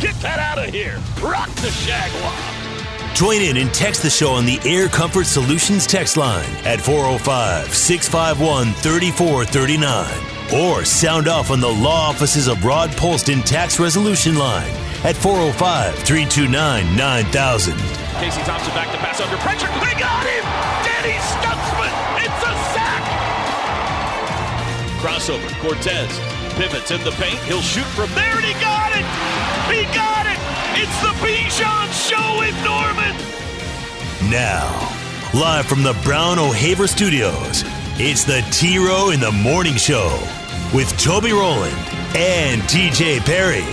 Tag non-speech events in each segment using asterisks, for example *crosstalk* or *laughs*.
Get that out of here. Rock the Chargois. Join in and text the show on the Air Comfort Solutions text line at 405 651 3439. Or sound off on the law offices of Rod Polston Tax Resolution Line at 405 329 9000. Casey Thompson back to pass under pressure. They got him! Danny Stutsman! It's a sack! Crossover. Cortez pivots in the paint. He'll shoot from there, and he got it! He got it! It's the Bijan Show with Norman! Now, live from the Brown O'Haver Studios, it's the T Row in the Morning Show with Toby Rowland and TJ Perry.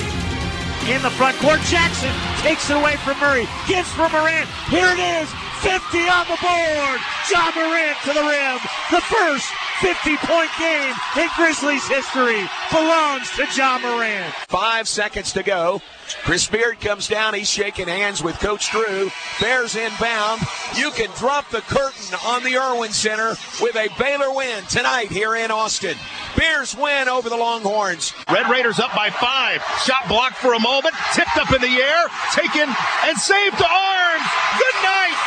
in the front court. Jackson takes it away from Murray. Gives for Morant. Here it is. 50 on the board. Ja Morant to the rim. The first 50 point game in Grizzlies history belongs to Ja Morant. Five seconds to go. Chris Beard comes down. He's shaking hands with Coach Drew. Bears inbound. You can drop the curtain on the Erwin Center with a Baylor win tonight here in Austin. Bears win over the Longhorns. Red Raiders up by five. Shot blocked for a moment. Tipped up in the air. Taken and saved to arms. Good night.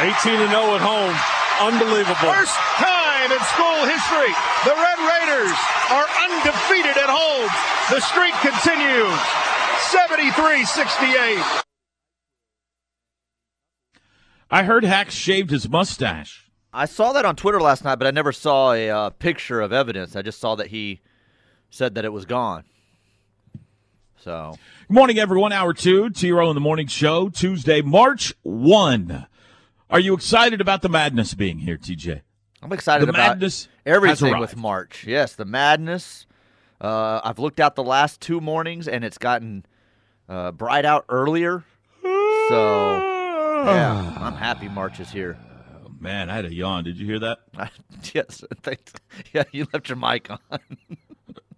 18 and 0 at home. Unbelievable. First time in school history, the Red Raiders are undefeated at home. The streak continues. 73 68. I heard Hacks shaved his mustache. I saw that on Twitter last night, but I never saw a uh, picture of evidence. I just saw that he said that it was gone. So, Good morning, everyone. Hour two, T Row in the Morning Show, Tuesday, March 1. Are you excited about the madness being here, TJ? I'm excited The about madness everything with March. Yes, the madness. Uh, I've looked out the last two mornings, and it's gotten uh, bright out earlier. So, yeah, *sighs* I'm happy March is here. Oh, man, I had a yawn. Did you hear that? *laughs* yes, thanks. *laughs* Yeah, you left your mic on. *laughs*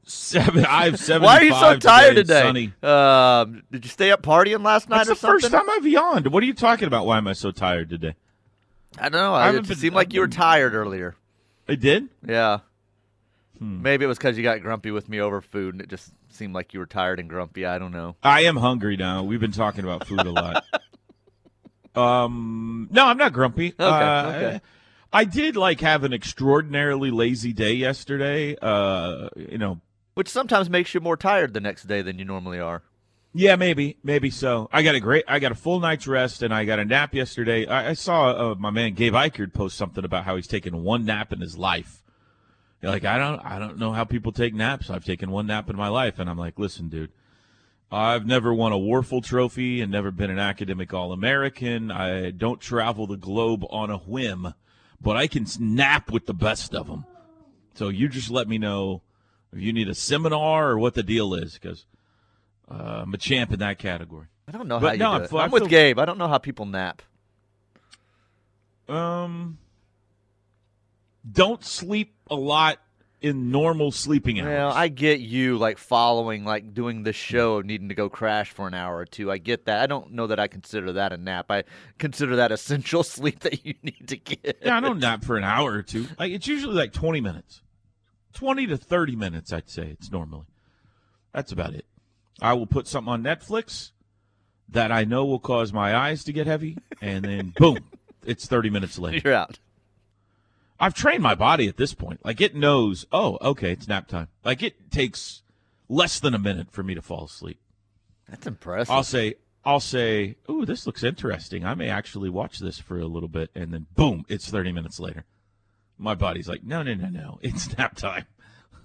Seven. I have seven. *laughs* Why are you so tired today? Sunny. Um, did you stay up partying last night That's or the something? first time I've yawned. What are you talking about? Why am I so tired today? I don't know. I It been- seemed like I've you were been- tired earlier. I did. Yeah. Hmm. Maybe it was because you got grumpy with me over food, and it just seemed like you were tired and grumpy. I don't know. I am hungry now. We've been talking about food a lot. *laughs* um, no, I'm not grumpy. Okay, Uh, okay. I did like have an extraordinarily lazy day yesterday. Uh, you know, Which sometimes makes you more tired the next day than you normally are. yeah, maybe, maybe so. I got a great, I got a full night's rest, and I got a nap yesterday. I, I saw uh, my man Gabe Ikard post something about how he's taken one nap in his life. You're like, I don't, I don't know how people take naps. I've taken one nap in my life, and I'm like, listen, dude. I've never won a Wuerffel Trophy and never been an academic All American. I don't travel the globe on a whim, but I can snap with the best of them. So you just let me know if you need a seminar or what the deal is, because uh, I'm a champ in that category. I don't know But how you no, do I it. I'm with Gabe. I don't know how people nap. Um, don't sleep a lot in normal sleeping hours. Well, I get you like following, like doing the show, needing to go crash for an hour or two. I get that. I don't know that I consider that a nap. I consider that essential *laughs* sleep that you need to get. yeah, I don't nap for an hour or two. Like it's usually like 20 minutes, 20 to 30 minutes. I'd say it's normally. That's about it. I will put something on Netflix that I know will cause my eyes to get heavy, and then *laughs* boom, it's 30 minutes later. You're out. I've trained my body at this point. Like it knows, oh, okay, it's nap time. Like it takes less than a minute for me to fall asleep. That's impressive. I'll say, I'll say, ooh, this looks interesting. I may actually watch this for a little bit, and then boom, it's 30 minutes later. My body's like, no, no, no, no, it's *laughs* nap time.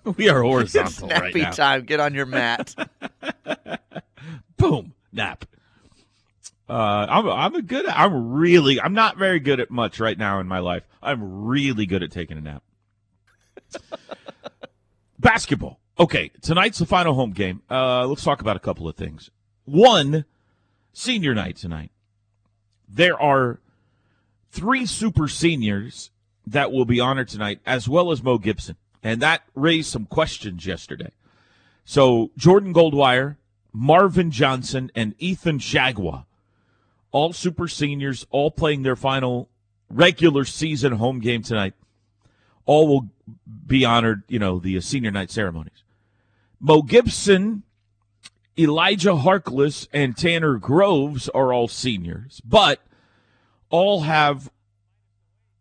*laughs* we are it's horizontal right nappy now. time. Get on your mat. *laughs* Boom, nap. Uh, I'm I'm a good. I'm really. I'm not very good at much right now in my life. I'm really good at taking a nap. *laughs* Basketball. Okay, tonight's the final home game. Uh, let's talk about a couple of things. One, senior night tonight. There are three super seniors that will be honored tonight, as well as Mo Gibson. And that raised some questions yesterday. So Jordan Goldwire, Marvin Johnson, and Ethan Chargois, all super seniors, all playing their final regular season home game tonight. All will be honored, you know, the senior night ceremonies. Mo Gibson, Elijah Harkless, and Tanner Groves are all seniors, but all have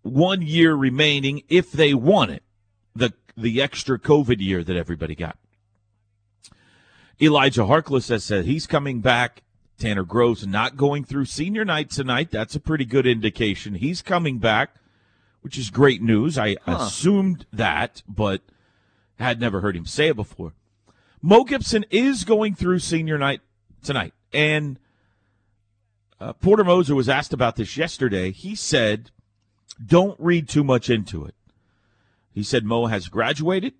one year remaining if they want it. The extra COVID year that everybody got. Elijah Harkless has said he's coming back. Tanner Groves not going through senior night tonight. That's a pretty good indication. He's coming back, which is great news. I huh. assumed that, but had never heard him say it before. Mo Gibson is going through senior night tonight. And uh, Porter Moser was asked about this yesterday. He said, don't read too much into it. He said Mo has graduated.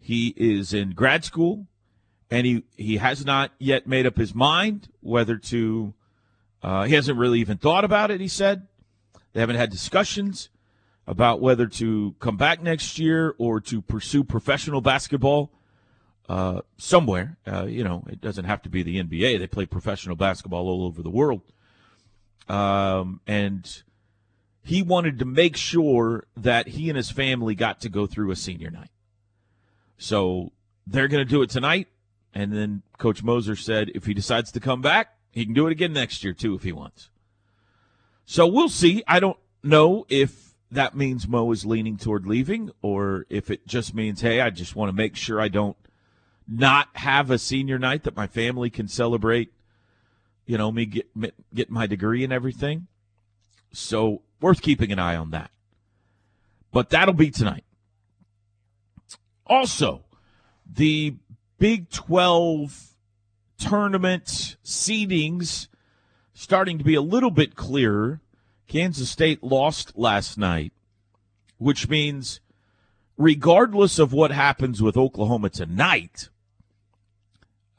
He is in grad school and he he has not yet made up his mind whether to. Uh, he hasn't really even thought about it. He said they haven't had discussions about whether to come back next year or to pursue professional basketball uh, somewhere. Uh, you know, it doesn't have to be the NBA. They play professional basketball all over the world. Um, and he wanted to make sure that he and his family got to go through a senior night. So they're going to do it tonight. And then Coach Moser said if he decides to come back, he can do it again next year, too, if he wants. So we'll see. I don't know if that means Mo is leaning toward leaving or if it just means, hey, I just want to make sure I don't not have a senior night that my family can celebrate, you know, me get, get my degree and everything. So worth keeping an eye on that. But that'll be tonight. Also, the Big 12 tournament seedings starting to be a little bit clearer. Kansas State lost last night, which means regardless of what happens with Oklahoma tonight,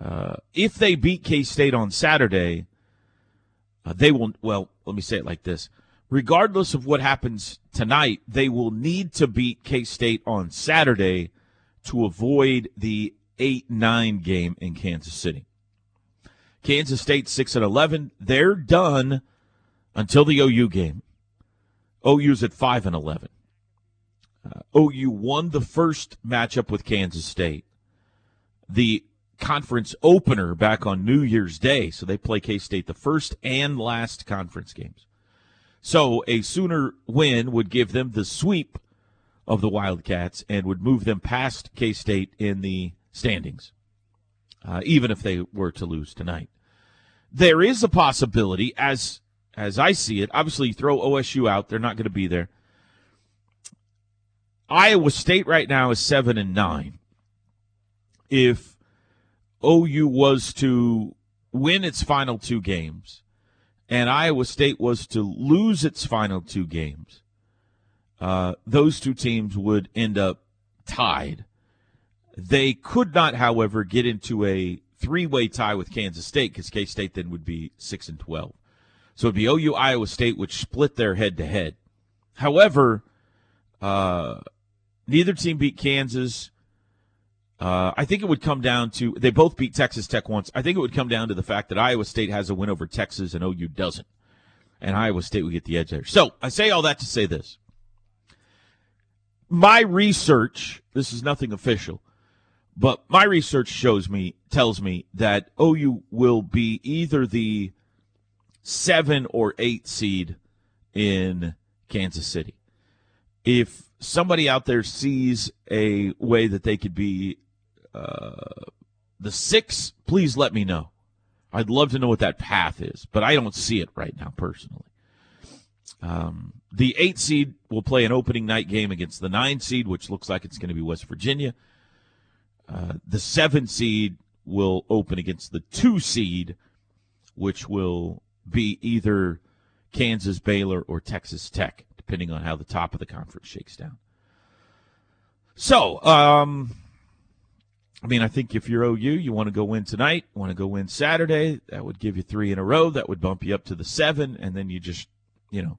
uh, if they beat K State on Saturday, uh, they will, well, let me say it like this. Regardless of what happens tonight, they will need to beat K State on Saturday to avoid the 8 9 game in Kansas City. Kansas State 6 and 11. They're done until the OU game. OU's at 5 and 11. Uh, OU won the first matchup with Kansas State. The conference opener back on New Year's Day. So they play K State the first and last conference games. So a Sooner win would give them the sweep of the Wildcats and would move them past K State in the standings, uh, even if they were to lose tonight. There is a possibility, as as I see it. Obviously, throw OSU out; they're not going to be there. Iowa State right now is seven and nine. If OU was to win its final two games, and Iowa State was to lose its final two games, uh, those two teams would end up tied they could not, however, get into a three-way tie with Kansas State because K State then would be six and twelve. So it'd be OU Iowa State, which split their head-to-head. However, uh, neither team beat Kansas. Uh, I think it would come down to they both beat Texas Tech once. I think it would come down to the fact that Iowa State has a win over Texas and OU doesn't, and Iowa State would get the edge there. So I say all that to say this: my research. This is nothing official but my research shows me, tells me that OU will be either the seven or eight seed in Kansas City. If somebody out there sees a way that they could be uh, the six, please let me know. I'd love to know what that path is, but I don't see it right now personally. Um, the eight seed will play an opening night game against the nine seed, which looks like it's going to be West Virginia. Uh, the seven seed will open against the two seed, which will be either Kansas, Baylor, or Texas Tech, depending on how the top of the conference shakes down. So, um, I mean, I think if you're OU, you want to go win tonight, want to go win Saturday. That would give you three in a row. That would bump you up to the seven, and then you just, you know,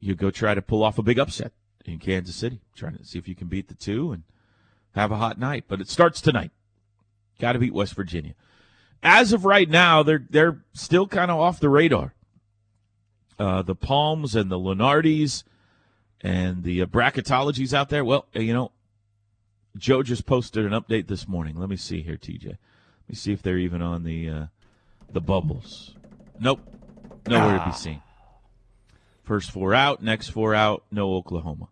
you go try to pull off a big upset in Kansas City, trying to see if you can beat the two and have a hot night. But it starts tonight. Got to beat West Virginia. As of right now, they're they're still kind of off the radar. Uh, the Palms and the Lunardis and the uh, bracketologies out there. Well, you know, Joe just posted an update this morning. Let me see here, TJ. Let me see if they're even on the uh, the bubbles. Nope, nowhere to be seen. First four out, next four out, no Oklahoma.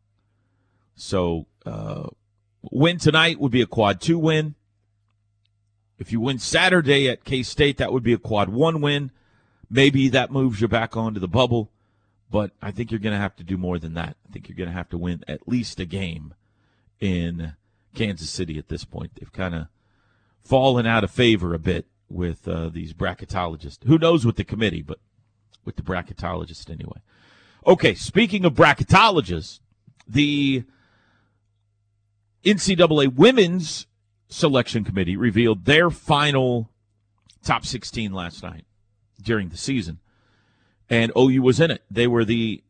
So uh, win tonight would be a quad two win. If you win Saturday at K State, that would be a quad one win. Maybe that moves you back onto the bubble, but I think you're going to have to do more than that. I think you're going to have to win at least a game in Kansas City at this point. They've kind of fallen out of favor a bit with uh, these bracketologists. Who knows with the committee, but with the bracketologists anyway. Okay, speaking of bracketologists, the NCAA women's selection committee revealed their final top 16 last night during the season. And OU was in it. They were the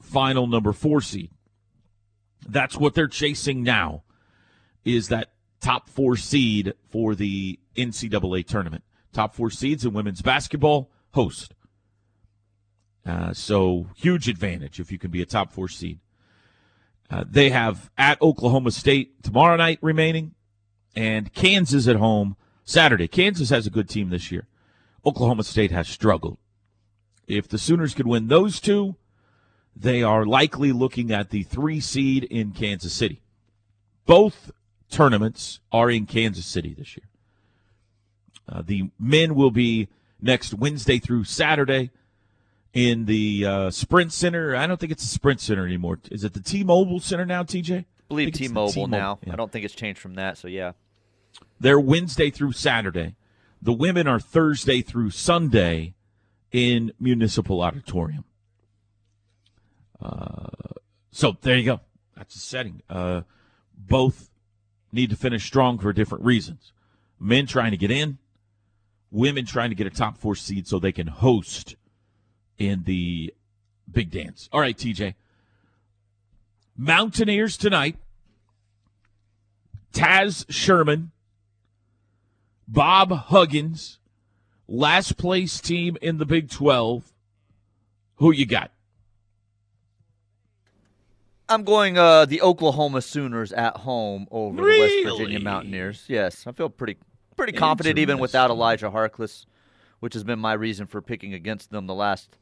final number four seed. That's what they're chasing now is that top four seed for the NCAA tournament. Top four seeds in women's basketball host. Uh, so huge advantage if you can be a top four seed. Uh, they have at Oklahoma State tomorrow night remaining, and Kansas at home Saturday. Kansas has a good team this year. Oklahoma State has struggled. If the Sooners could win those two, they are likely looking at the three seed in Kansas City. Both tournaments are in Kansas City this year. Uh, the men will be next Wednesday through Saturday in the uh, Sprint Center. I don't think it's a Sprint Center anymore. Is it the T-Mobile Center now, TJ? I believe the T-Mobile, T-Mobile, now. yeah. I don't think it's changed from that. So yeah, They're Wednesday through Saturday. The women are Thursday through Sunday in Municipal Auditorium. Uh, so there you go. That's the setting. Uh, both need to finish strong for different reasons. Men trying to get in, women trying to get a top four seed so they can host in the big dance. All right, TJ. Mountaineers tonight. Taz Sherman, Bob Huggins, last place team in the Big 12. Who you got? I'm going uh, the Oklahoma Sooners at home over the West Virginia Mountaineers. Yes, I feel pretty pretty confident even without Elijah Harkless, which has been my reason for picking against them the last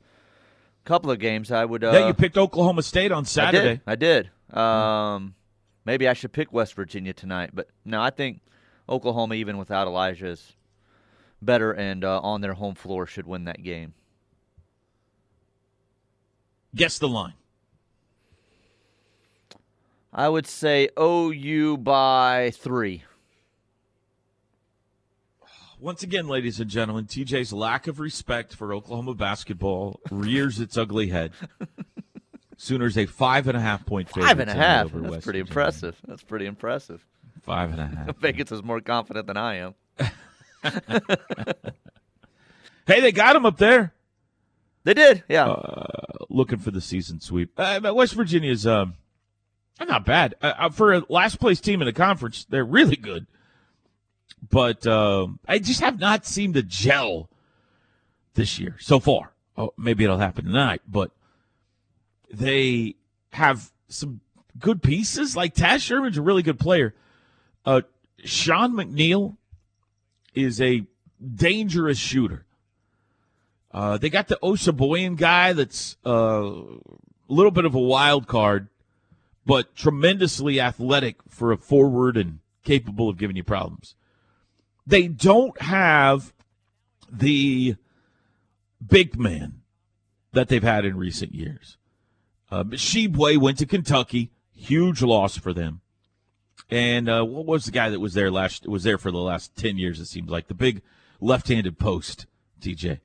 couple of games. I would. Uh, yeah, you picked Oklahoma State on Saturday. I did. I did. Um, maybe I should pick West Virginia tonight, but no, I think Oklahoma, even without Elijah, is better and uh, on their home floor should win that game. Guess the line. I would say OU by three. Once again, ladies and gentlemen, TJ's lack of respect for Oklahoma basketball rears its ugly head. *laughs* Sooners a five and a half point favorite. Five and a half. That's West pretty Virginia. impressive. That's pretty impressive. Five and a *laughs* half. Vegas is more confident than I am. *laughs* hey, they got him up there. They did, yeah. Uh, looking for the season sweep. Uh, West Virginia's um, not bad uh, uh, for a last place team in the conference. They're really good, but um, I just have not seemed to gel this year so far. Oh, maybe it'll happen tonight, but they have some good pieces. Like Taz Sherman's a really good player. Uh, Sean McNeil is a dangerous shooter. Uh, they got the Osabuohien guy that's uh, a little bit of a wild card, but tremendously athletic for a forward and capable of giving you problems. They don't have the big man that they've had in recent years. Uh, Tshiebwe went to Kentucky, huge loss for them. And uh, what was the guy that was there last? Was there for the last ten years? It seems like the big left-handed post, TJ.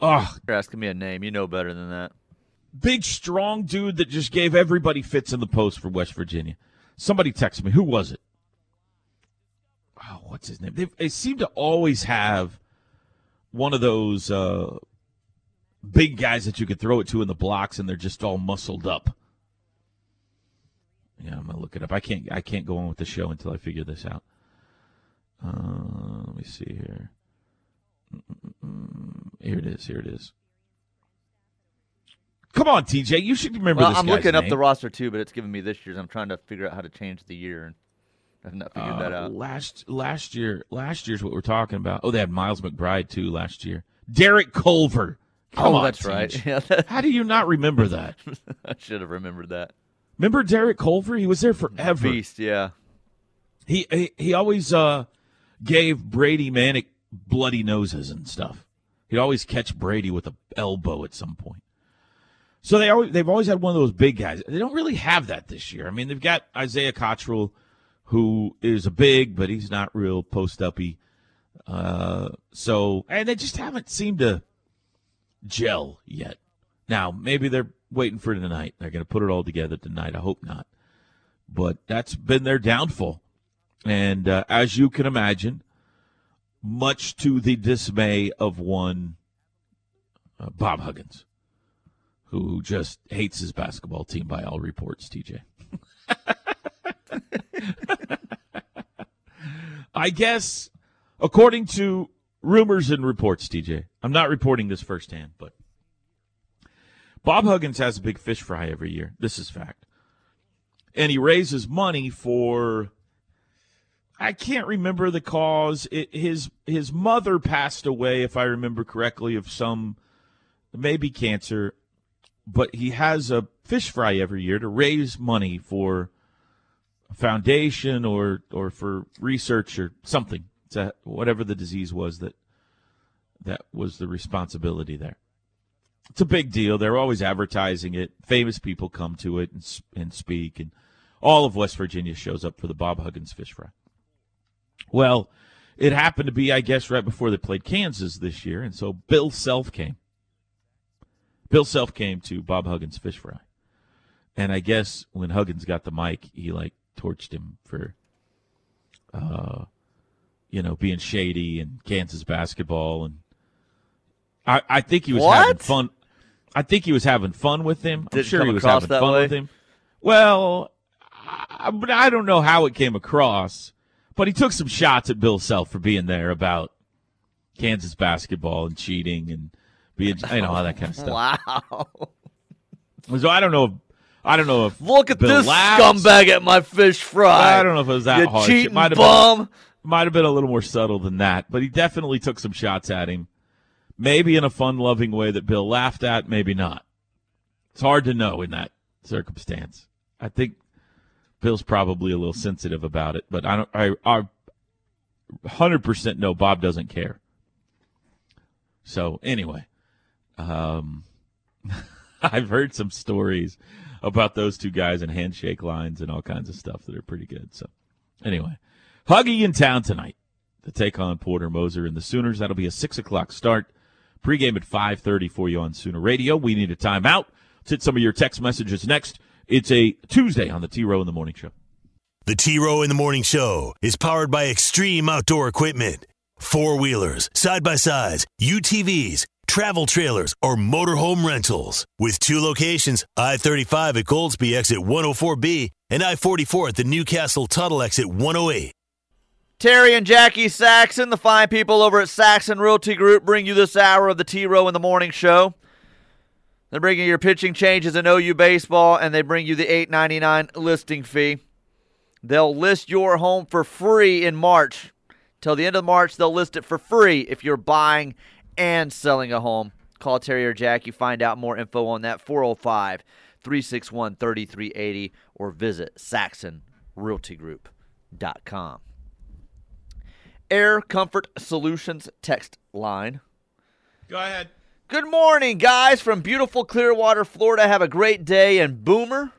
Oh, You're asking me a name. You know better than that. Big strong dude that just gave everybody fits in the post for West Virginia. Somebody text me. Who was it? Oh, what's his name? They, they seem to always have one of those uh, big guys that you could throw it to in the blocks, and they're just all muscled up. Yeah, I'm gonna look it up. I can't. I can't go on with the show until I figure this out. Uh, let me see here. Here it is. Here it is. Come on, TJ. You should remember Well, I'm looking up the roster too, but it's giving me this year's. I'm trying to figure out how to change the year, and I've not figured that Uh, out. Last last year, last year's what we're talking about. Oh, they had Miles McBride too last year. Derek Culver. Come oh, on, that's right. *laughs* Yeah, that- How do you not remember that? *laughs* I should have remembered that. Remember Derek Culver? He was there forever. Beast, yeah. He he, he always uh, gave Brady Manek bloody noses and stuff. He'd always catch Brady with a elbow at some point. So they always they've always had one of those big guys. They don't really have that this year. I mean, they've got Isaiah Cottrell, who is a big, but he's not real post uppy. Uh, so and they just haven't seemed to gel yet. Now maybe they're waiting for tonight. They're going to put it all together tonight. I hope not. But that's been their downfall. And uh, as you can imagine, much to the dismay of one uh, Bob Huggins, who just hates his basketball team by all reports, TJ. I guess, according to rumors and reports, TJ, I'm not reporting this firsthand, but Bob Huggins has a big fish fry every year. This is fact. And he raises money for I can't remember the cause. It, his his mother passed away, if I remember correctly, of some maybe cancer. But he has a fish fry every year to raise money for a foundation or or for research or something. To whatever the disease was that that was the responsibility there. It's a big deal. They're always advertising it. Famous people come to it and, and speak, and all of West Virginia shows up for the Bob Huggins fish fry. Well, it happened to be, I guess, right before they played Kansas this year, and so Bill Self came. Bill Self came to Bob Huggins' fish fry, and I guess when Huggins got the mic, he like torched him for, uh, you know, being shady and Kansas basketball, and I, I think he was having fun. I think he was having fun with him. I'm Did it sure he was having fun way? with him. Well, I, but I don't know how it came across, but he took some shots at Bill Self for being there about Kansas basketball and cheating and being, you know, all that kind of stuff. Wow. So I don't know. If, I don't know if Look at this scumbag at my fish fry. I don't know if it was that you harsh. cheating it might have been, bum. might have been a little more subtle than that, but he definitely took some shots at him. Maybe in a fun-loving way that Bill laughed at, maybe not. It's hard to know in that circumstance. I think Bill's probably a little sensitive about it, but I don't. I, I 100% know Bob doesn't care. So anyway, um, *laughs* I've heard some stories about those two guys and handshake lines and all kinds of stuff that are pretty good. So anyway, Huggy in town tonight to take on Porter Moser and the Sooners. That'll be a six o'clock start. Pregame at five thirty for you on Sooner Radio. We need a timeout. Let's hit some of your text messages next. It's a Tuesday on the T Row in the Morning Show. The T Row in the Morning Show is powered by Extreme Outdoor Equipment. Four wheelers, side by sides, UTVs, travel trailers, or motorhome rentals. With two locations I 35 at Goldsby exit 104B and I 44 at the Newcastle Tuttle exit 108. Terry and Jackie Saxon, the fine people over at Saxon Realty Group, bring you this hour of the T Row in the Morning Show. They're bringing your pitching changes in OU baseball, and they bring you the eight ninety nine listing fee. They'll list your home for free in March. Till the end of March, they'll list it for free if you're buying and selling a home. Call Terry or Jackie, find out more info on that 405 361 3380 or visit saxonrealtygroup.com. Air Comfort Solutions text line. Go ahead. Good morning, guys, from beautiful Clearwater, Florida. Have a great day. And Boomer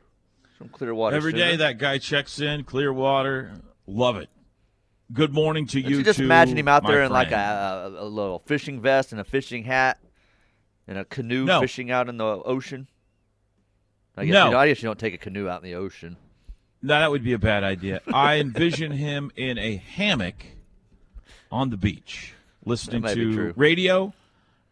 from Clearwater. Every Sooner. day that guy checks in, Clearwater. Love it. Good morning to Don't you. you just too, imagine him out there in like a, a, little fishing vest and a fishing hat and a canoe No. fishing out in the ocean? I guess, No. you know, I guess you don't take a canoe out in the ocean. No, that would be a bad idea. I envision him in a hammock on the beach, listening to radio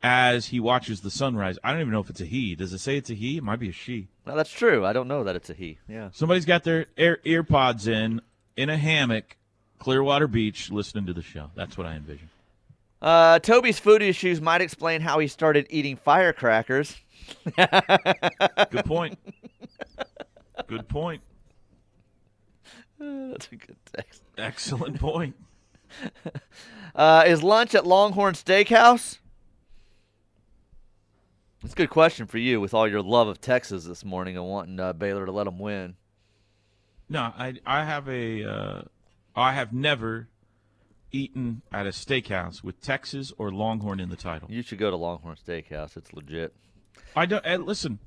as he watches the sunrise. I don't even know if it's a he. Does it say it's a he? It might be a she. No, that's true. I don't know that it's a he. Yeah. Somebody's got their ear, ear pods in, in a hammock, Clearwater Beach, listening to the show. That's what I envision. Uh, Toby's food issues might explain how he started eating firecrackers. Good point. Good point. That's a good text. Excellent point. Uh, is lunch at Longhorn Steakhouse? That's a good question for you with all your love of Texas this morning and wanting uh, Baylor to let them win. No, I I have a uh, I have never eaten at a steakhouse with Texas or Longhorn in the title. You should go to Longhorn Steakhouse. It's legit. I don't and listen.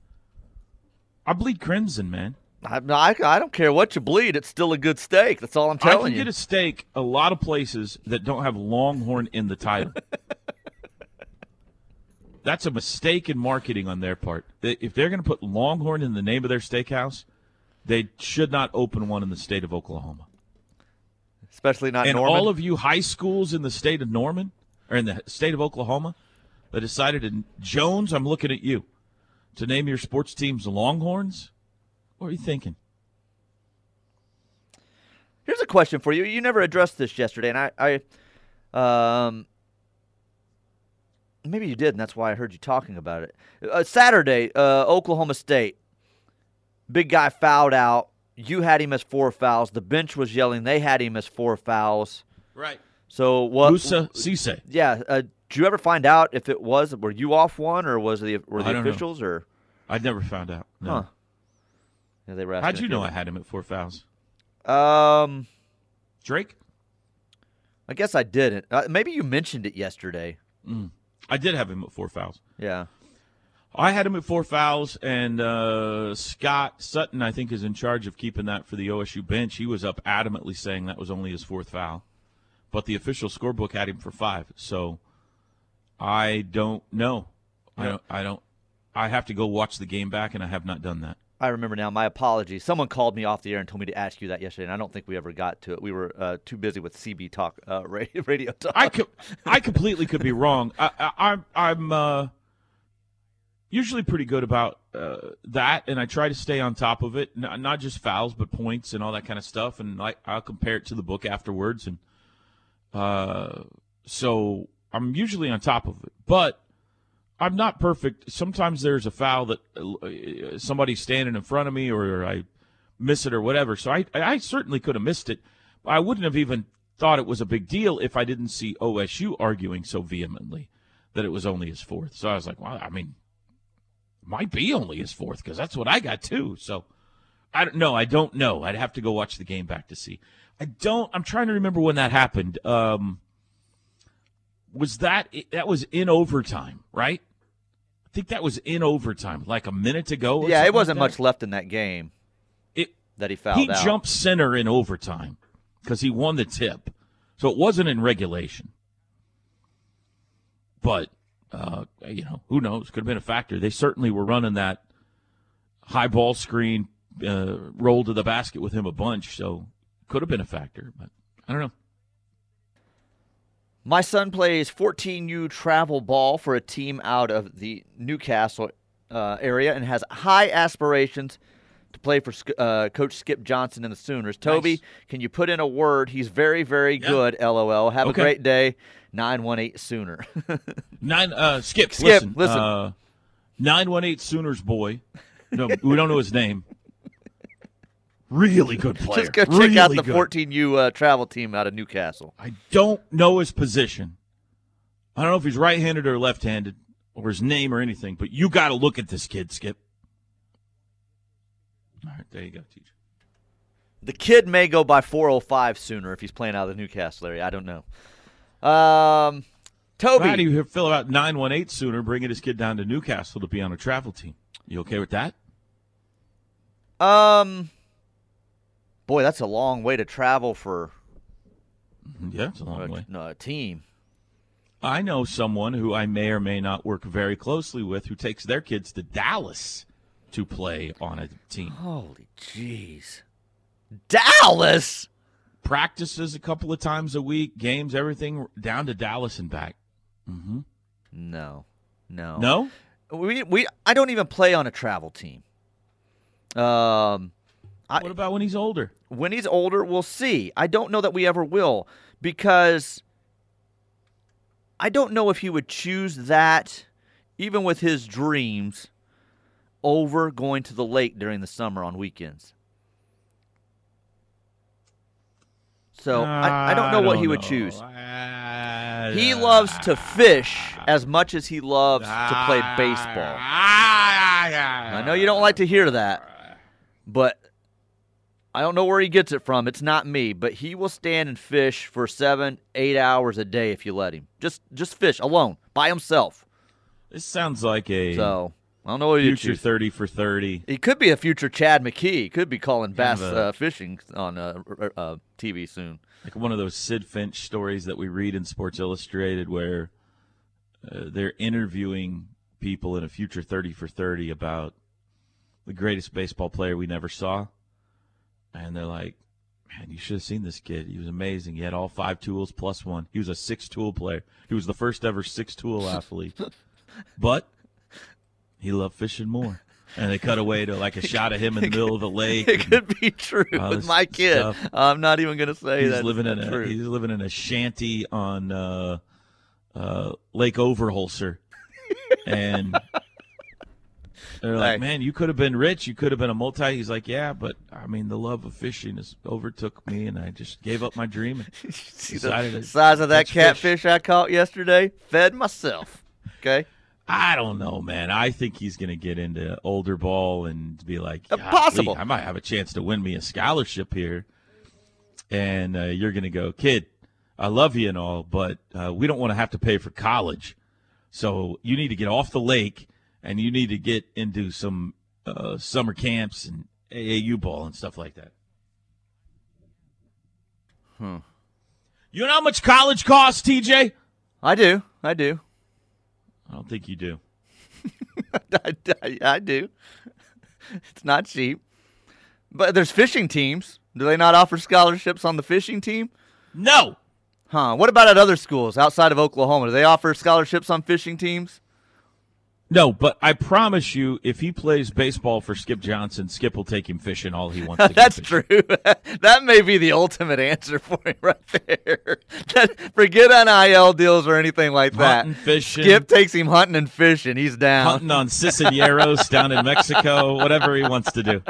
I bleed crimson, man. I, I, I don't care what you bleed. It's still a good steak. That's all I'm telling you. I can you. get a steak a lot of places that don't have Longhorn in the title. *laughs* That's a mistake in marketing on their part. If they're going to put Longhorn in the name of their steakhouse, they should not open one in the state of Oklahoma. Especially not and Norman. all of you high schools in the state of Norman or in the state of Oklahoma that decided in Jones, I'm looking at you to name your sports teams Longhorns. What are you thinking? Here's a question for you. You never addressed this yesterday, and I, I um, maybe you did, and that's why I heard you talking about it. Uh, Saturday, uh, Oklahoma State, big guy fouled out. You had him as four fouls. The bench was yelling they had him as four fouls. Right. So what? Moussa Cisse. Yeah. Uh, did you ever find out if it was? Were you off one, or was the were the don't know. officials, or? I'd never found out. No. Huh. Yeah, they were. How'd you know I had him at four fouls? Um, Drake? I guess I didn't. Uh, maybe you mentioned it yesterday. I did have him at four fouls. Yeah. I had him at four fouls, and uh, Scott Sutton, I think, is in charge of keeping that for the OSU bench. He was up adamantly saying that was only his fourth foul, but the official scorebook had him for five. So I don't know. I don't. I don't. I have to go watch the game back, and I have not done that. I remember now. My apologies. Someone called me off the air and told me to ask you that yesterday, and I don't think we ever got to it. We were uh, too busy with CB talk, uh, *laughs* radio, talk. I could, I completely could be wrong. I, I, I'm I'm uh, usually pretty good about uh, that, and I try to stay on top of it. N- not just fouls, but points and all that kind of stuff. And I, I'll compare it to the book afterwards, and uh, so I'm usually on top of it. But I'm not perfect. Sometimes there's a foul that uh, somebody's standing in front of me, or I miss it, or whatever. So I, I certainly could have missed it. I wouldn't have even thought it was a big deal if I didn't see OSU arguing so vehemently that it was only his fourth. So I was like, well, I mean, might be only his fourth because that's what I got too. So I don't know. I don't know. I'd have to go watch the game back to see. I don't. I'm trying to remember when that happened. Um, was that that was in overtime, right? I think that was in overtime, like a minute to go. or yeah, it wasn't like much left in that game that. It that he fouled he out. jumped center in overtime because he won the tip, so it wasn't in regulation. But uh, you know, who knows? Could have been a factor. They certainly were running that high ball screen, uh, roll to the basket with him a bunch, so could have been a factor. But I don't know. My son plays 14U travel ball for a team out of the Newcastle uh, area and has high aspirations to play for uh, Coach Skip Johnson and the Sooners. Toby, Nice. can you put in a word? He's very, very Yeah. good. LOL. Have Okay. a great day. 918 Sooner. *laughs* Nine. Uh, Skip. Skip, Listen. listen. Uh, Nine one eight Sooners boy. No, we don't know his name. Really good player. Just go check out the good. 14U uh, travel team out of Newcastle. I don't know his position. I don't know if he's right-handed or left-handed, or his name or anything. But you got to look at this kid, Skip. All right, there you go, teacher. The kid may go by 405 sooner if he's playing out of the Newcastle area. I don't know. Um, Toby. How do you feel about nine one eight sooner bringing his kid down to Newcastle to be on a travel team? You okay with that? Um, boy, that's a long way to travel for Yeah, it's a long a, way. no, a team. I know someone who I may or may not work very closely with who takes their kids to Dallas to play on a team. Holy jeez, Dallas! Practices a couple of times a week, games, everything down to Dallas and back. Mm-hmm. No, no, No, We we I don't even play on a travel team. Um, I, what about when he's older? when he's older, we'll see. I don't know that we ever will because I don't know if he would choose that, even with his dreams, over going to the lake during the summer on weekends. So I, I don't know what he would know. choose. I- He loves to ah, fish ah. as much as he loves to play baseball. I know you don't like to hear that, but I don't know where he gets it from. It's not me, but he will stand and fish for seven, eight hours a day if you let him. Just, just fish alone by himself. This sounds like a So I don't know what future choose. thirty for thirty. He could be a future Chad McKee. He could be calling bass Kind of a- uh, fishing on uh, uh, TV soon. like one of those Sidd Finch stories that we read in Sports Illustrated, where uh, they're interviewing people in a future thirty for thirty about the greatest baseball player we never saw, and they're like, "Man, you should have seen this kid. He was amazing. He had all five tools plus one. He was a six tool player. He was the first ever six tool athlete, *laughs* but he loved fishing more." And they cut away to like a shot of him in the *laughs* middle of the lake. It and- could be true with my kid. stuff. I'm not even going to say he's that. living in it's a true. he's living in a shanty on uh, uh, Lake Overholser, and *laughs* they're like. "Man, you could have been rich. You could have been a multi." He's like, "Yeah, but I mean, the love of fishing has overtook me, and I just gave up my dream." And *laughs* See decided the size of that catfish I caught yesterday? Fed myself. Okay. I don't know, man. I think he's going to get into older ball and be like, Uh, possible. I might have a chance to win me a scholarship here." And uh, you're going to go, kid. I love you and all, but uh, we don't want to have to pay for college. So you need to get off the lake and you need to get into some uh, summer camps and AAU ball and stuff like that. Hmm. You know how much college costs, TJ? I do. I do. I don't think you do. *laughs* I, I, I do. *laughs* It's not cheap. But there's fishing teams. Do they not offer scholarships on the fishing team? No. Huh. What about at other schools outside of Oklahoma? Do they offer scholarships on fishing teams? No, but I promise you, if he plays baseball for Skip Johnson, Skip will take him fishing all he wants to. *laughs* That's true. *laughs* that may be the ultimate answer for him right there. *laughs* That- Forget NIL deals or anything like that. Hunting, fishing. Skip takes him hunting and fishing. He's down. Hunting on Cisneros down in Mexico, whatever he wants to do.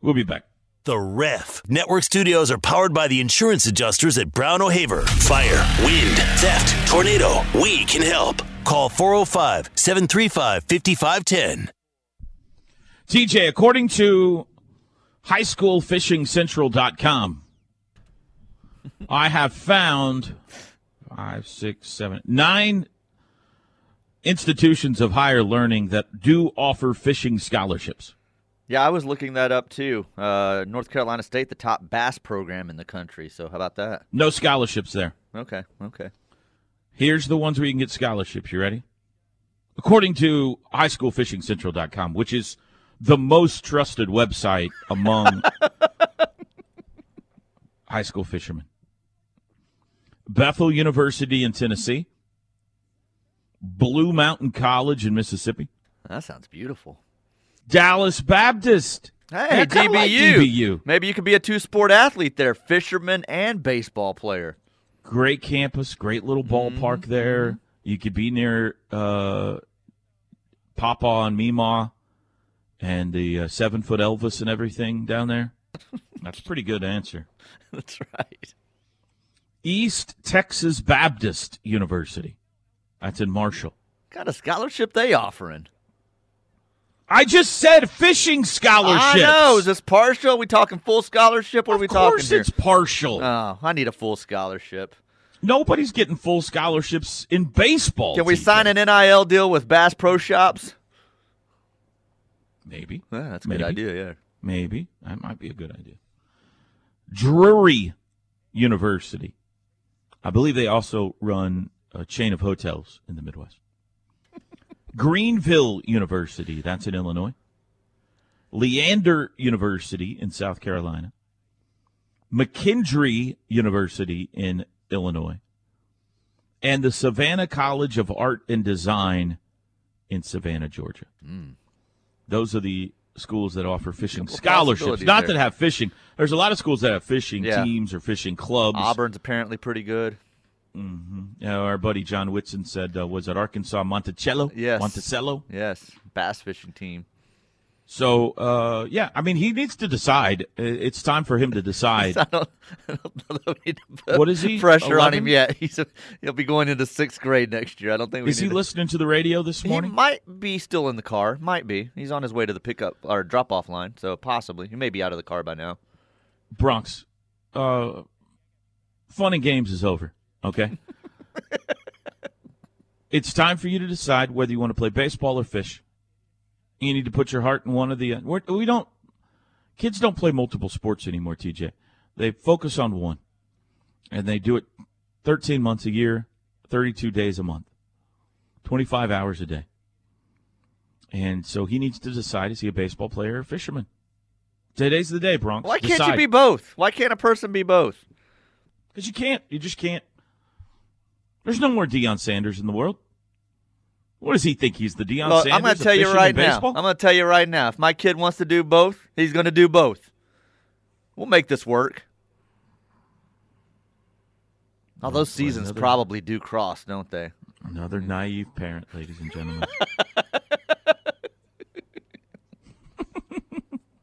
we'll be back. The Ref. Network studios are powered by the insurance adjusters at Brown O'Haver. Fire, wind, theft, tornado. We can help. Call 405 735 5510. TJ, according to highschoolfishingcentral.com, I have found five, six, seven, nine institutions of higher learning that do offer fishing scholarships. Yeah, I was looking that up too. Uh, North Carolina State, the top bass program in the country. So how about that? No scholarships there. Okay, okay. Here's the ones where you can get scholarships. You ready? According to highschoolfishingcentral.com, which is the most trusted website among *laughs* high school fishermen. Bethel University in Tennessee, Blue Mountain College in Mississippi, That sounds beautiful. Dallas Baptist. Hey, I DBU. like DBU. Maybe you could be a two-sport athlete there, fisherman and baseball player. Great campus, great little ballpark Mm-hmm. there. You could be near uh, Papa and Mima and the uh, seven foot Elvis and everything down there. That's a pretty good answer. *laughs* That's right. East Texas Baptist University. That's in Marshall. What Kind of scholarship they offering? I just said fishing scholarships. I know. Is this partial? Are we talking full scholarship? What of are we talking Of course it's partial. Oh, I need a full scholarship. Nobody's getting full scholarships in baseball. Can we TJ. sign an NIL deal with Bass Pro Shops? Maybe. Yeah, that's a Maybe. good idea. Yeah. Maybe. That might be a good idea. Drury University. I believe they also run a chain of hotels in the Midwest. Greenville University. That's in Illinois. Lander University in South Carolina, McKendree University in Illinois, and the Savannah College of Art and Design in Savannah, Georgia. Hmm. Those are the schools that offer fishing scholarships. Not there. that have fishing. There's a lot of schools that have fishing Yeah. teams or fishing clubs. Auburn's apparently pretty good. You know, our buddy John Whitson said, uh, was it Arkansas Monticello? Yes. Monticello? Yes, bass fishing team. So, uh, yeah, I mean, he needs to decide. It's time for him to decide. *laughs* I don't, I don't know that we need to put What is he, Pressure on him yet? *laughs* He's a, he'll be going into sixth grade next year. I don't think Is he to- listening to the radio this morning? He might be still in the car. Might be. He's on his way to the pickup or drop off line. So possibly he may be out of the car by now. Bronx, uh, fun and games is over. Okay. it's time for you to decide whether you want to play baseball or fish. You need to put your heart in one of the. Uh, we're, we don't. Kids don't play multiple sports anymore. TJ, they focus on one, and they do it 13 months a year, 32 days a month, 25 hours a day. And so he needs to decide: is he a baseball player or a fisherman? Today's the day, Bronx. Why can't you be both? Why can't a person be both? Because you can't. You just can't. There's no more Deion Sanders in the world. What does he think? He's the Deion Look, Sanders. I'm going to tell you right now. I'm going to tell you right now. If my kid wants to do both, he's going to do both. We'll make this work. All those seasons another- probably do cross, don't they? Another naive parent, ladies and gentlemen.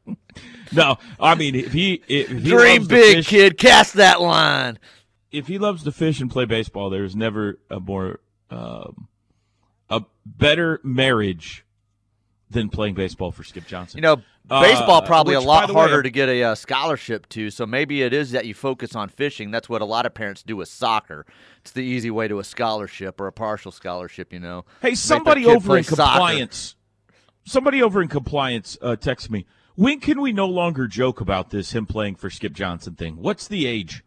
*laughs* no, I mean if he if he Dream big, fish- kid. Cast that line. If he loves to fish and play baseball, there's never a more um, a better marriage than playing baseball for Skip Johnson. You know, Uh, baseball probably which, a lot the way, harder to get a uh, scholarship to. So maybe it is that you focus on fishing. That's what a lot of parents do with soccer. It's the easy way to a scholarship or a partial scholarship. You know. Hey, somebody over in soccer. compliance. Somebody over in compliance uh, text me. When can we no longer joke about this him playing for Skip Johnson thing? What's the age?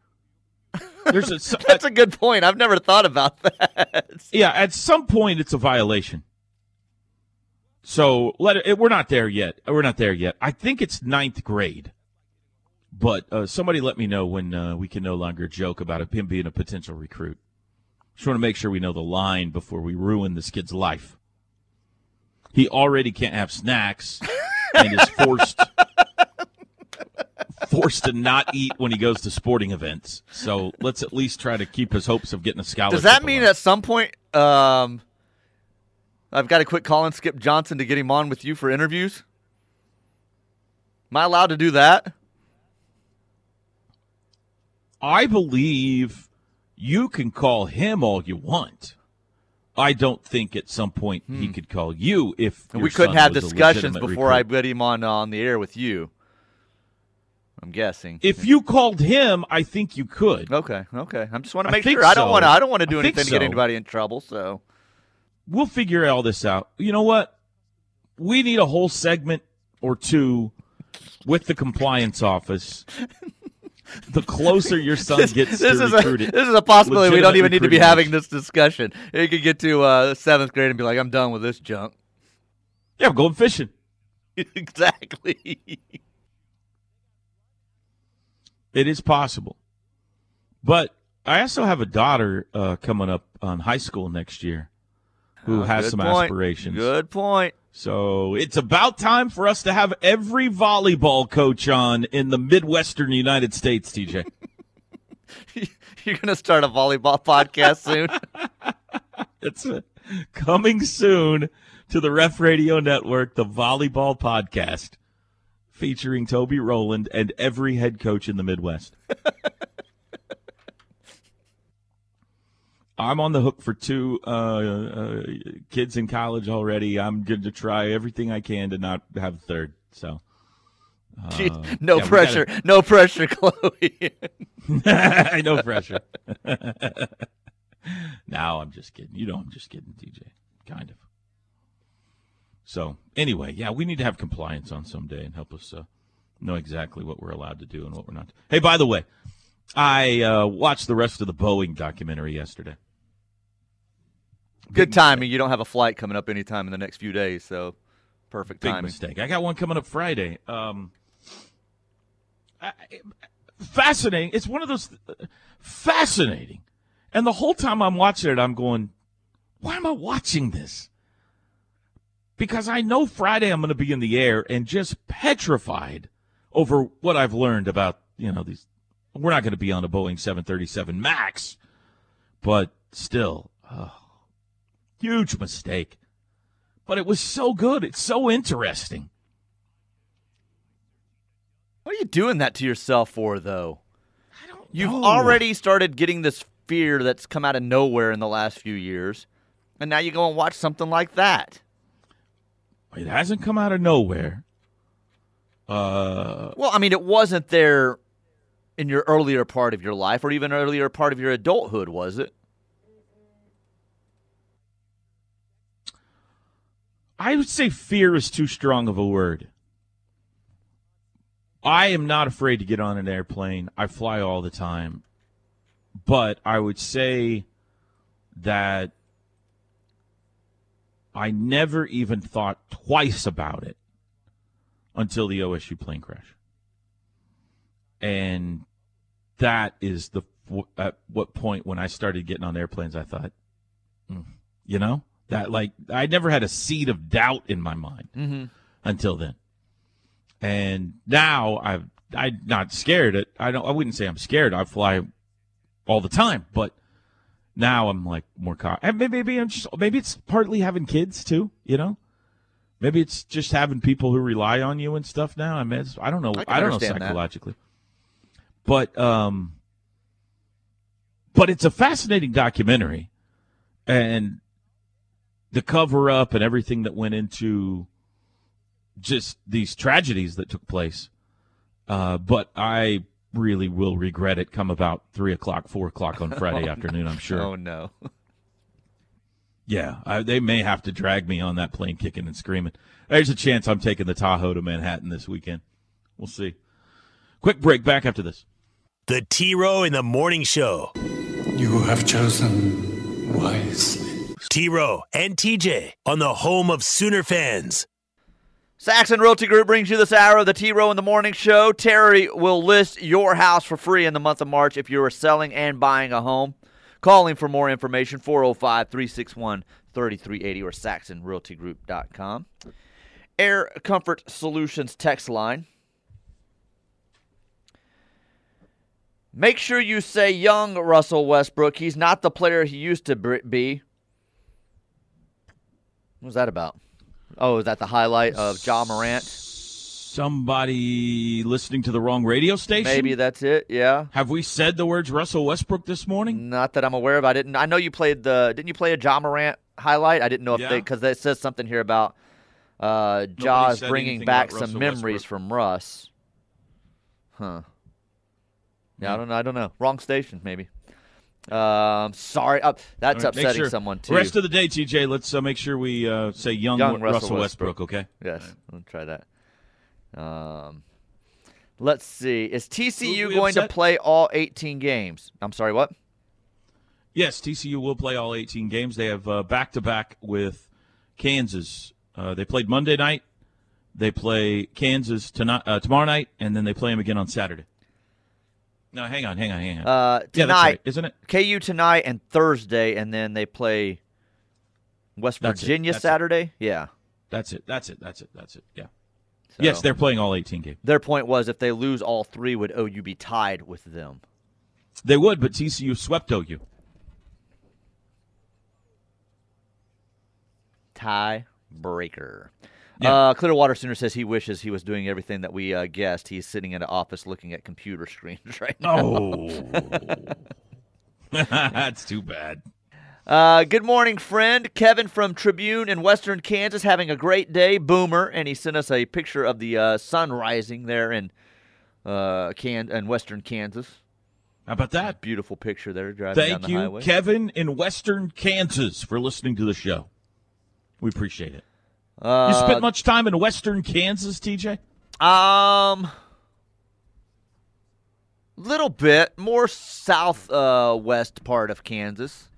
There's a, *laughs* That's a good point. I've never thought about *laughs* that. yeah. At some point, it's a violation. So let it, we're not there yet. We're not there yet. I think it's ninth grade. But uh, somebody let me know when uh, we can no longer joke about him being a potential recruit. Just want to make sure we know the line before we ruin this kid's life. He already can't have snacks and is forced *laughs* forced to not eat when he goes to sporting events. So let's at least try to keep his hopes of getting a scholarship. Does that mean at some point um, I've got to quit calling Skip Johnson to get him on with you for interviews? Am I allowed to do that? I believe you can call him all you want. I don't think at some point he could call you if we couldn't have discussions before I recruit. get him on uh, on the air with you. I'm guessing. If you called him, I think you could. Okay, okay. I just want to make think sure. I don't want to. I don't want to do think anything to get anybody in trouble. So We'll figure all this out. You know what? We need a whole segment or two with the compliance office. *laughs* The closer your son this, gets this to is recruiting, a this is a possibility. We don't even need to be having this discussion. You could get to uh, seventh grade and be like, "I'm done with this junk." yeah, I'm going fishing. *laughs* exactly. *laughs* It is possible. But I also have a daughter uh, coming up on high school next year who Oh, has some point. aspirations. Good point. So it's about time for us to have every volleyball coach on in the Midwestern United States, TJ. *laughs* You're gonna start a volleyball podcast soon. *laughs* it's uh, coming soon to the Ref Radio Network, the Volleyball Podcast, featuring Toby Rowland and every head coach in the Midwest. *laughs* I'm on the hook for two uh, uh, kids in college already. I'm going to try everything I can to not have a third. So, Jeez, uh, no yeah, pressure. gotta- No pressure, *laughs* Chloe. *laughs* no pressure. now I'm just kidding. You know I'm just kidding, DJ. Kind of. So anyway, yeah, we need to have compliance on someday and help us uh, know exactly what we're allowed to do and what we're not. Hey, by the way, I uh, watched the rest of the Boeing documentary yesterday. Good timing. You don't have a flight coming up anytime in the next few days, so Perfect Big mistake. I got one coming up Friday. Um, I- fascinating. It's one of those fascinating. And the whole time I'm watching it, I'm going, why am I watching this? Because I know Friday I'm going to be in the air and just petrified over what I've learned about, you know, these. We're not going to be on a Boeing 737 MAX, but still, oh, huge mistake. But it was so good. It's so interesting. What are you doing that to yourself for, though? I don't You've know. already started getting this fear that's come out of nowhere in the last few years, and now you go and watch something like that. It hasn't come out of nowhere. Uh, Well, I mean, it wasn't there in your earlier part of your life, or even earlier part of your adulthood, was it? I would say fear is too strong of a word. I am not afraid to get on an airplane. I fly all the time. But I would say that I never even thought twice about it until the OSU plane crash. And that is the at what point when I started getting on airplanes I thought, "Hmm, you know, that like I never had a seed of doubt in my mind Mm-hmm. until then. And now I've I'm not scared. It I don't I wouldn't say I'm scared. I fly all the time, but now I'm like more. And maybe, maybe I'm just maybe it's partly having kids too. You know, maybe it's just having people who rely on you and stuff. Now I mean, it's, I don't know. I I, don't know understand that. psychologically, but um, but it's a fascinating documentary, and the cover up and everything that went into just these tragedies that took place. Uh, but I really will regret it come about three o'clock, four o'clock on Friday *laughs* oh, afternoon. I'm sure. *laughs* Oh no. Yeah, I, they may have to drag me on that plane, kicking and screaming. There's a chance I'm taking the Tahoe to Manhattan this weekend. We'll see. Quick break. Back after this. The T Row in the Morning Show. You have chosen wisely. T Row and TJ on the home of Sooner fans. Saxon Realty Group brings you this hour of the T Row in the Morning Show. Terry will list your house for free in the month of March if you are selling and buying a home. Calling for more information 405 361 3380 or saxonrealtygroup.com. Air Comfort Solutions text line. Make sure you say young Russell Westbrook. He's not the player he used to be. What was that about? Oh, is that the highlight of Ja Morant? Somebody listening to the wrong radio station? Maybe that's it. Yeah. Have we said the words Russell Westbrook this morning? Not that I'm aware of. I didn't. I know you played the. Didn't you play a Ja Morant highlight? I didn't know if Yeah. they because it says something here about uh, Ja's bringing back some Russell memories Westbrook. from Russ. Huh. Yeah, I don't know. I don't know. Wrong station, maybe. Um, sorry. Uh, that's right, upsetting sure- someone too. Rest of the day, TJ. Let's uh, make sure we uh, say young, Young Russell, Russell Westbrook. Westbrook. Okay. Yes, we'll try that. Um, let's see. Is TCU going to play all 18 games? I'm sorry. What? Yes, TCU will play all 18 games. They have uh, back-to-back with Kansas. Uh, they played Monday night. They play Kansas tonight, uh, tomorrow night, and then they play them again on Saturday. No, hang on, hang on, hang on. Uh, yeah, that's tonight, right, isn't it? KU tonight and Thursday, and then they play West That's Virginia that's it. Saturday. Yeah. That's it. That's it. That's it. That's it. Yeah. So Yes, they're playing all 18 games. Their point was if they lose all three, would OU be tied with them? They would, but TCU swept OU. Tie breaker. Yeah. Uh, Clearwater Sooner says he wishes he was doing everything that we uh, guessed. He's sitting in an office looking at computer screens *laughs* right now. Oh, *laughs* that's too bad. Uh, good morning, friend. Kevin from Tribune in Western Kansas having a great day. Boomer, and he sent us a picture of the uh, sun rising there in uh, Can in Western Kansas. How about that? Beautiful picture there driving down Thank the you, highway. Kevin in Western Kansas, for listening to the show. We appreciate it. Uh, You spent much time in Western Kansas, TJ? Um, little bit more south uh, west part of Kansas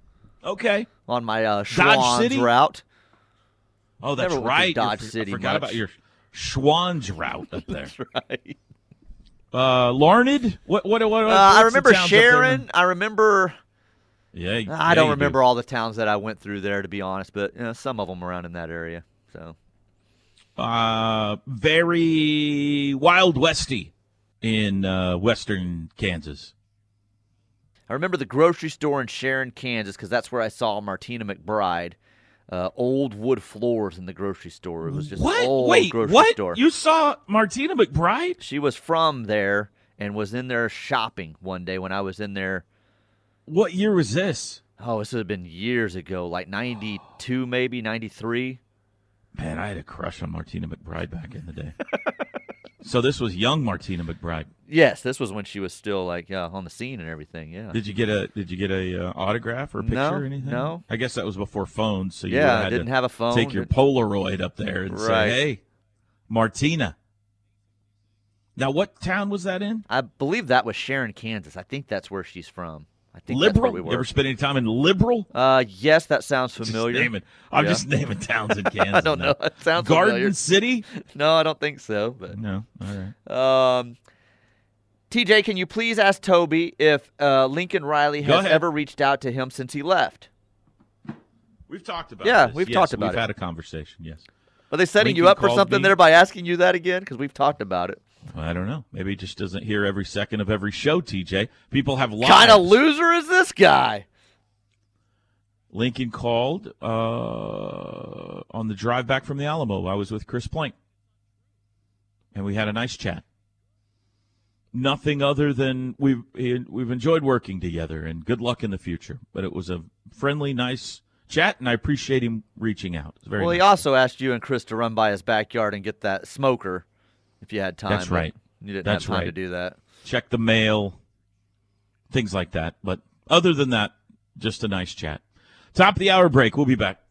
Okay. on my uh, Dodge City? route. Oh, that's Never right. Dodge You for- City I forgot much. about your Schwan's route up there. *laughs* right. Uh, Larned. What? What? What? what Uh, I remember towns up there? Sharon. I remember. Yeah. I yeah, don't you do. remember all the towns that I went through there, to be honest, but you know, some of them around in that area. So Uh, very wild westy in uh, western Kansas. I remember the grocery store in Sharon, Kansas, because that's where I saw Martina McBride. Uh, old wood floors in the grocery store. It was just What? old Wait, grocery what? store. You saw Martina McBride? she was from there and was in there shopping one day when I was in there. What year was this? Oh, this would have been years ago, like '92, maybe '93. Man, I had a crush on Martina McBride back in the day. so this was young Martina McBride. Yes, this was when she was still like yeah, on the scene and everything. Yeah. Did you get a Did you get a uh, autograph or a picture No, or anything? no. I guess that was before phones, so you Yeah, didn't to have a phone. Take your Polaroid up there and Right. say, "Hey, Martina." Now, what town was that in? I believe that was Sharon, Kansas. I think that's where she's from. I think Liberal. We You ever spent any time in Liberal? Uh, yes, that sounds Just familiar. naming. I'm Yeah. just naming towns in *laughs* Kansas. I don't now. know. *laughs* It sounds familiar. Garden familiar. City. *laughs* No, I don't think so. But No. All right. um, TJ, can you please ask Toby if uh, Lincoln Riley has ever reached out to him since he left? We've talked about. Yeah, this. we've Yes, talked about. We've it. had a conversation. Yes. Are they setting you up for something me. there by asking you that again? Because we've talked about it. I don't know. Maybe he just doesn't hear every second of every show. TJ. People have lives. Kind of loser is this guy? Lincoln called uh, on the drive back from the Alamo. I was with Chris Plank, and we had a nice chat. Nothing other than we've we've enjoyed working together, and good luck in the future. But it was a friendly, nice chat, and I appreciate him reaching out. Well, he nice. also asked you and Chris to run by his backyard and get that smoker if you had time. That's right. You didn't That's have time to do that. check the mail, things like that. But other than that, just a nice chat. Top of the hour break. We'll be back.